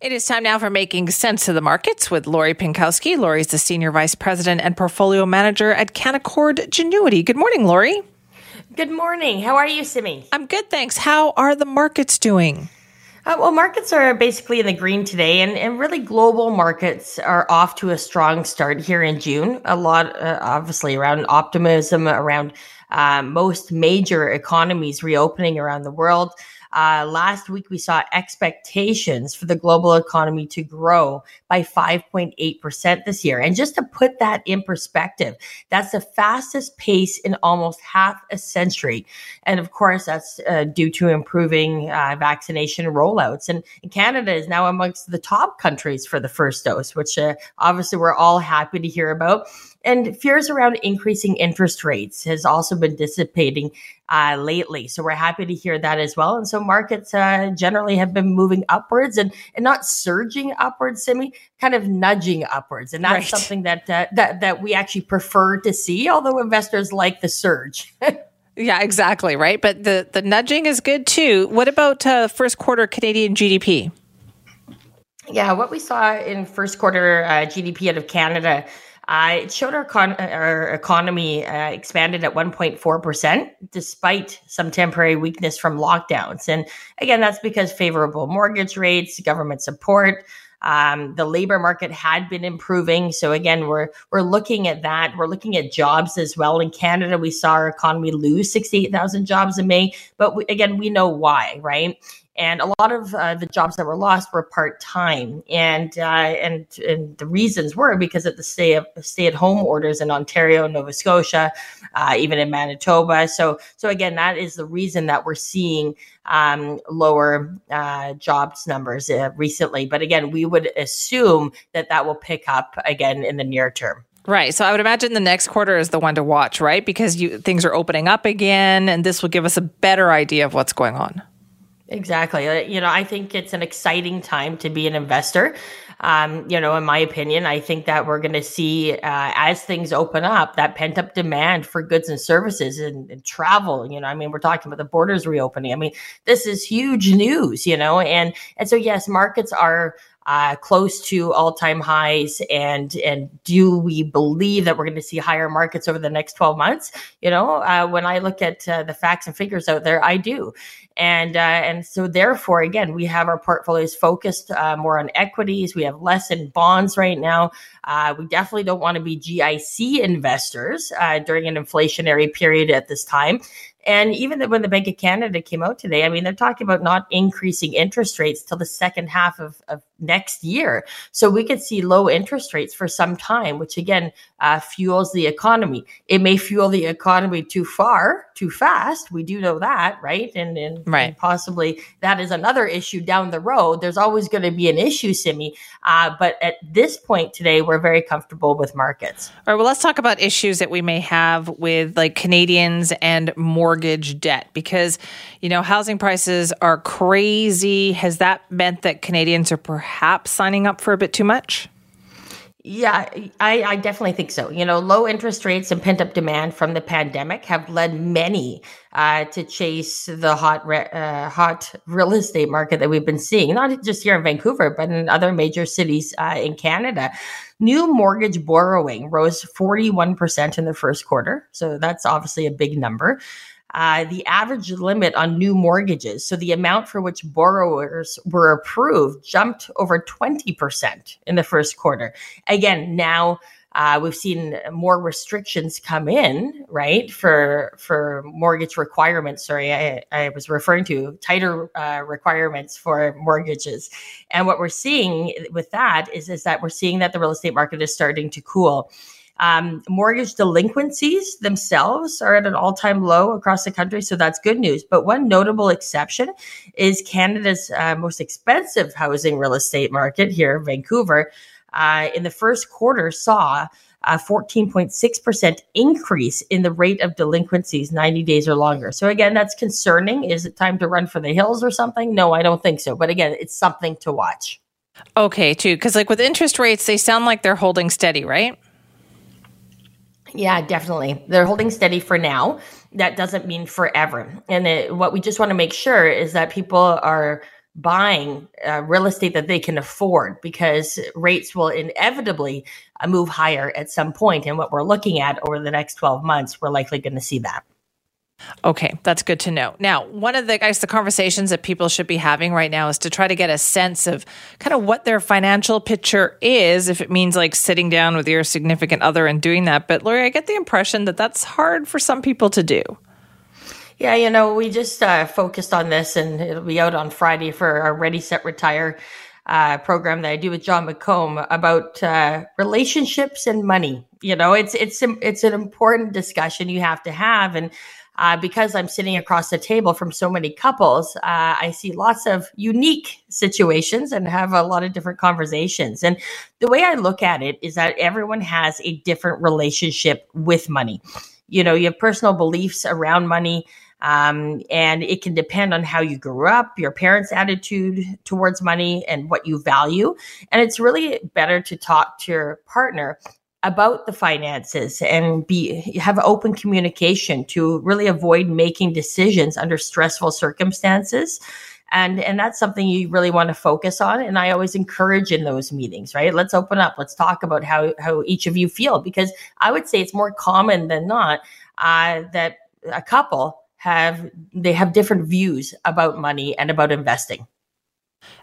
It is time now for making sense of the markets with Lori Pinkowski. Lori is the senior vice president and portfolio manager at Canaccord Genuity. Good morning, Lori. Good morning. How are you, Simi? I'm good, thanks. How are the markets doing? Uh, well, markets are basically in the green today, and, and really global markets are off to a strong start here in June. A lot, uh, obviously, around optimism around uh, most major economies reopening around the world. Uh, last week, we saw expectations for the global economy to grow by 5.8% this year. And just to put that in perspective, that's the fastest pace in almost half a century. And of course, that's uh, due to improving uh, vaccination rollouts. And, and, Canada is now amongst the top countries for the first dose, which uh, obviously we're all happy to hear about. And fears around increasing interest rates has also been dissipating uh, lately. So we're happy to hear that as well. And so markets uh, generally have been moving upwards and, and not surging upwards, Simi, kind of nudging upwards. And that's right. something that, uh, that, that we actually prefer to see, although investors like the surge. yeah, exactly. Right. But the, the nudging is good too. What about uh, first quarter Canadian GDP? Yeah, what we saw in first quarter uh, GDP out of Canada uh, it showed our, con- our economy uh, expanded at 1.4%, despite some temporary weakness from lockdowns. And again, that's because favorable mortgage rates, government support, um, the labor market had been improving. So again, we're we're looking at that. We're looking at jobs as well. In Canada, we saw our economy lose 68,000 jobs in May, but we, again, we know why, right? And a lot of uh, the jobs that were lost were part time, and uh, and and the reasons were because of the stay of stay at home orders in Ontario, Nova Scotia, uh, even in Manitoba. So so again, that is the reason that we're seeing um, lower uh, jobs numbers uh, recently. But again, we would assume that that will pick up again in the near term. Right. So I would imagine the next quarter is the one to watch, right? Because you, things are opening up again, and this will give us a better idea of what's going on. Exactly. Uh, you know, I think it's an exciting time to be an investor. Um, you know, in my opinion, I think that we're going to see uh, as things open up that pent up demand for goods and services and, and, travel. You know, I mean, we're talking about the borders reopening. I mean, this is huge news. You know, and and so yes, markets are uh, close to all-time highs. And and do we believe that we're going to see higher markets over the next 12 months? You know uh, when i look at uh, the facts and figures out there i do. And uh, and so therefore again we have our portfolios focused uh, more on equities. We have less in bonds right now. Uh, we definitely don't want to be gic investors during an inflationary period at this time. And even when the Bank of Canada came out today, I mean, they're talking about not increasing interest rates till the second half of, of next year. So we could see low interest rates for some time, which again uh, fuels the economy. It may fuel the economy too far, too fast. We do know that, right? And, and, right. and possibly that is another issue down the road. There's always going to be an issue, Simi. Uh, but at this point today, we're very comfortable with markets. All right. Well, let's talk about issues that we may have with like Canadians and mortgage debt because, you know, housing prices are crazy. Has that meant that Canadians are perhaps signing up for a bit too much? Yeah, I, I definitely think so. You know, low interest rates and pent up demand from the pandemic have led many uh, to chase the hot re- uh, hot real estate market that we've been seeing, not just here in Vancouver, but in other major cities uh, in Canada. New mortgage borrowing rose 41% in the first quarter. So that's obviously a big number uh, the average limit on new mortgages, so the amount for which borrowers were approved, jumped over 20% in the first quarter. Again, now uh, we've seen more restrictions come in, right, for for mortgage requirements. Sorry, I, I was referring to tighter uh, requirements for mortgages. And what we're seeing with that is, is that we're seeing that the real estate market is starting to cool. Um, mortgage delinquencies themselves are at an all time low across the country. So that's good news. But one notable exception is Canada's uh, most expensive housing real estate market here, Vancouver. Uh, in the first quarter, saw a 14.6% increase in the rate of delinquencies 90 days or longer. So, again, that's concerning. Is it time to run for the hills or something? No, I don't think so. But again, it's something to watch. Okay, too. Because, like with interest rates, they sound like they're holding steady, right? Yeah, definitely. They're holding steady for now. That doesn't mean forever. And it, what we just want to make sure is that people are buying uh, real estate that they can afford because rates will inevitably uh, move higher at some point. And what we're looking at over the next 12 months, we're likely going to see that. Okay, that's good to know. Now, one of the I guess the conversations that people should be having right now is to try to get a sense of kind of what their financial picture is, if it means like sitting down with your significant other and doing that. But Lori, I get the impression that that's hard for some people to do. Yeah, you know, we just uh, focused on this, and it'll be out on Friday for our Ready Set Retire uh, program that I do with John McComb about uh, relationships and money. You know, it's it's it's an important discussion you have to have, and uh, because I'm sitting across the table from so many couples, uh, I see lots of unique situations and have a lot of different conversations. And the way I look at it is that everyone has a different relationship with money. You know, you have personal beliefs around money. Um, and it can depend on how you grew up, your parents' attitude towards money, and what you value. And it's really better to talk to your partner about the finances and be have open communication to really avoid making decisions under stressful circumstances and and that's something you really want to focus on and i always encourage in those meetings right let's open up let's talk about how how each of you feel because i would say it's more common than not uh, that a couple have they have different views about money and about investing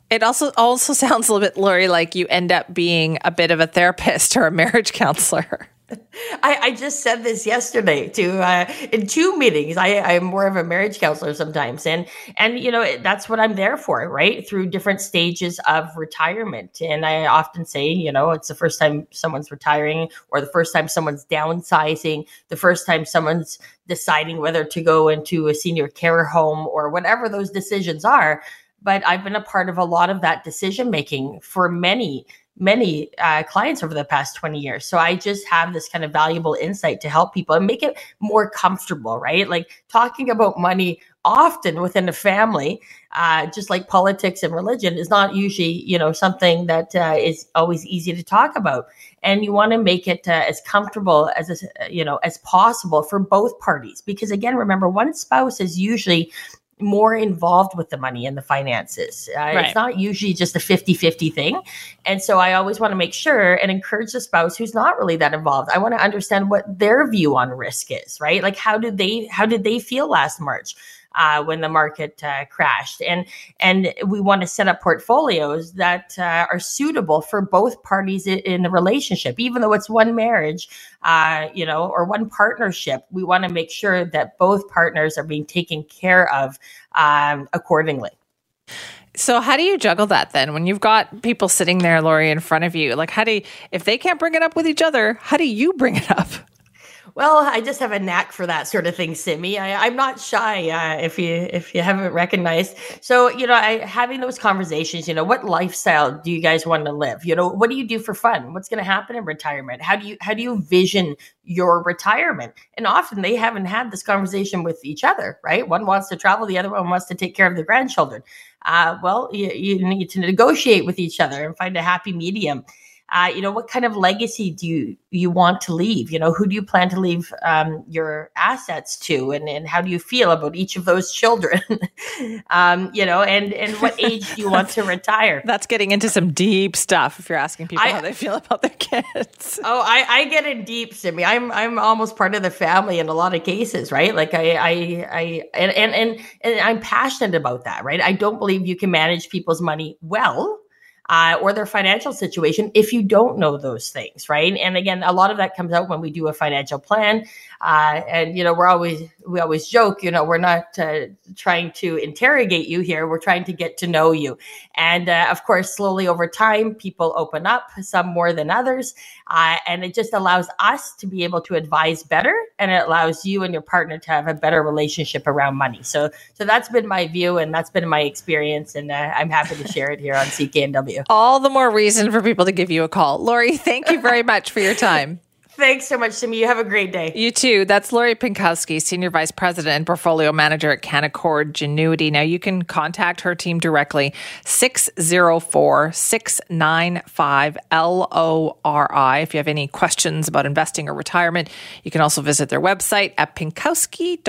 it also also sounds a little bit, Lori, like you end up being a bit of a therapist or a marriage counselor. I, I just said this yesterday to uh, in two meetings. I, I'm more of a marriage counselor sometimes, and and you know that's what I'm there for, right? Through different stages of retirement, and I often say, you know, it's the first time someone's retiring, or the first time someone's downsizing, the first time someone's deciding whether to go into a senior care home or whatever those decisions are but I've been a part of a lot of that decision making for many many uh, clients over the past 20 years. So I just have this kind of valuable insight to help people and make it more comfortable, right? Like talking about money often within a family, uh, just like politics and religion, is not usually, you know, something that uh, is always easy to talk about. And you want to make it uh, as comfortable as, you know, as possible for both parties. Because again, remember, one spouse is usually more involved with the money and the finances. Uh, right. It's not usually just a 50 50 thing. And so I always want to make sure and encourage the spouse who's not really that involved. I want to understand what their view on risk is, right? Like how did they how did they feel last March? Uh, when the market uh, crashed. And and we want to set up portfolios that uh, are suitable for both parties in the relationship, even though it's one marriage, uh, you know, or one partnership. We want to make sure that both partners are being taken care of um, accordingly. So how do you juggle that then when you've got people sitting there, Lori, in front of you? Like, how do you, if they can't bring it up with each other, how do you bring it up? Well, I just have a knack for that sort of thing, Simi. I, am not shy, uh, if you if you haven't recognized. So, you know, I having those conversations. You know, what lifestyle do you guys want to live? You know, what do you do for fun? What's going to happen in retirement? How do you how do you vision your retirement? And often they haven't had this conversation with each other, right? One wants to travel, the other one wants to take care of the grandchildren. Uh, well, you, you need to negotiate with each other and find a happy medium uh, you know what kind of legacy do you you want to leave? You know who do you plan to leave um, your assets to? And, and how do you feel about each of those children? Um, you know and and what age do you want to retire? That's getting into some deep stuff if you're asking people I, how they feel about their kids. Oh i i get in deep simi. I'm i'm almost part of the family in a lot of cases right? Like i i i and and and, and i'm passionate about that right? I don't believe you can manage people's money well uh, or their financial situation if you don't know those things, right? And again, a lot of that comes out when we do a financial plan. Uh, and you know, we're always we always joke, you know, we're not uh, trying to interrogate you here. We're trying to get to know you. And uh, of course, slowly over time, people open up, some more than others, uh, and it just allows us to be able to advise better, and it allows you and your partner to have a better relationship around money. So, so that's been my view, and that's been my experience, and uh, I'm happy to share it here on CKNW. All the more reason for people to give you a call, Lori. Thank you very much for your time. Thanks so much, Simi. You have a great day. You too. That's Lori Pinkowski, Senior Vice President and Portfolio Manager at Canaccord Genuity. Now, you can contact her team directly, 604 695 LORI. If you have any questions about investing or retirement, you can also visit their website at pinkowski.ca.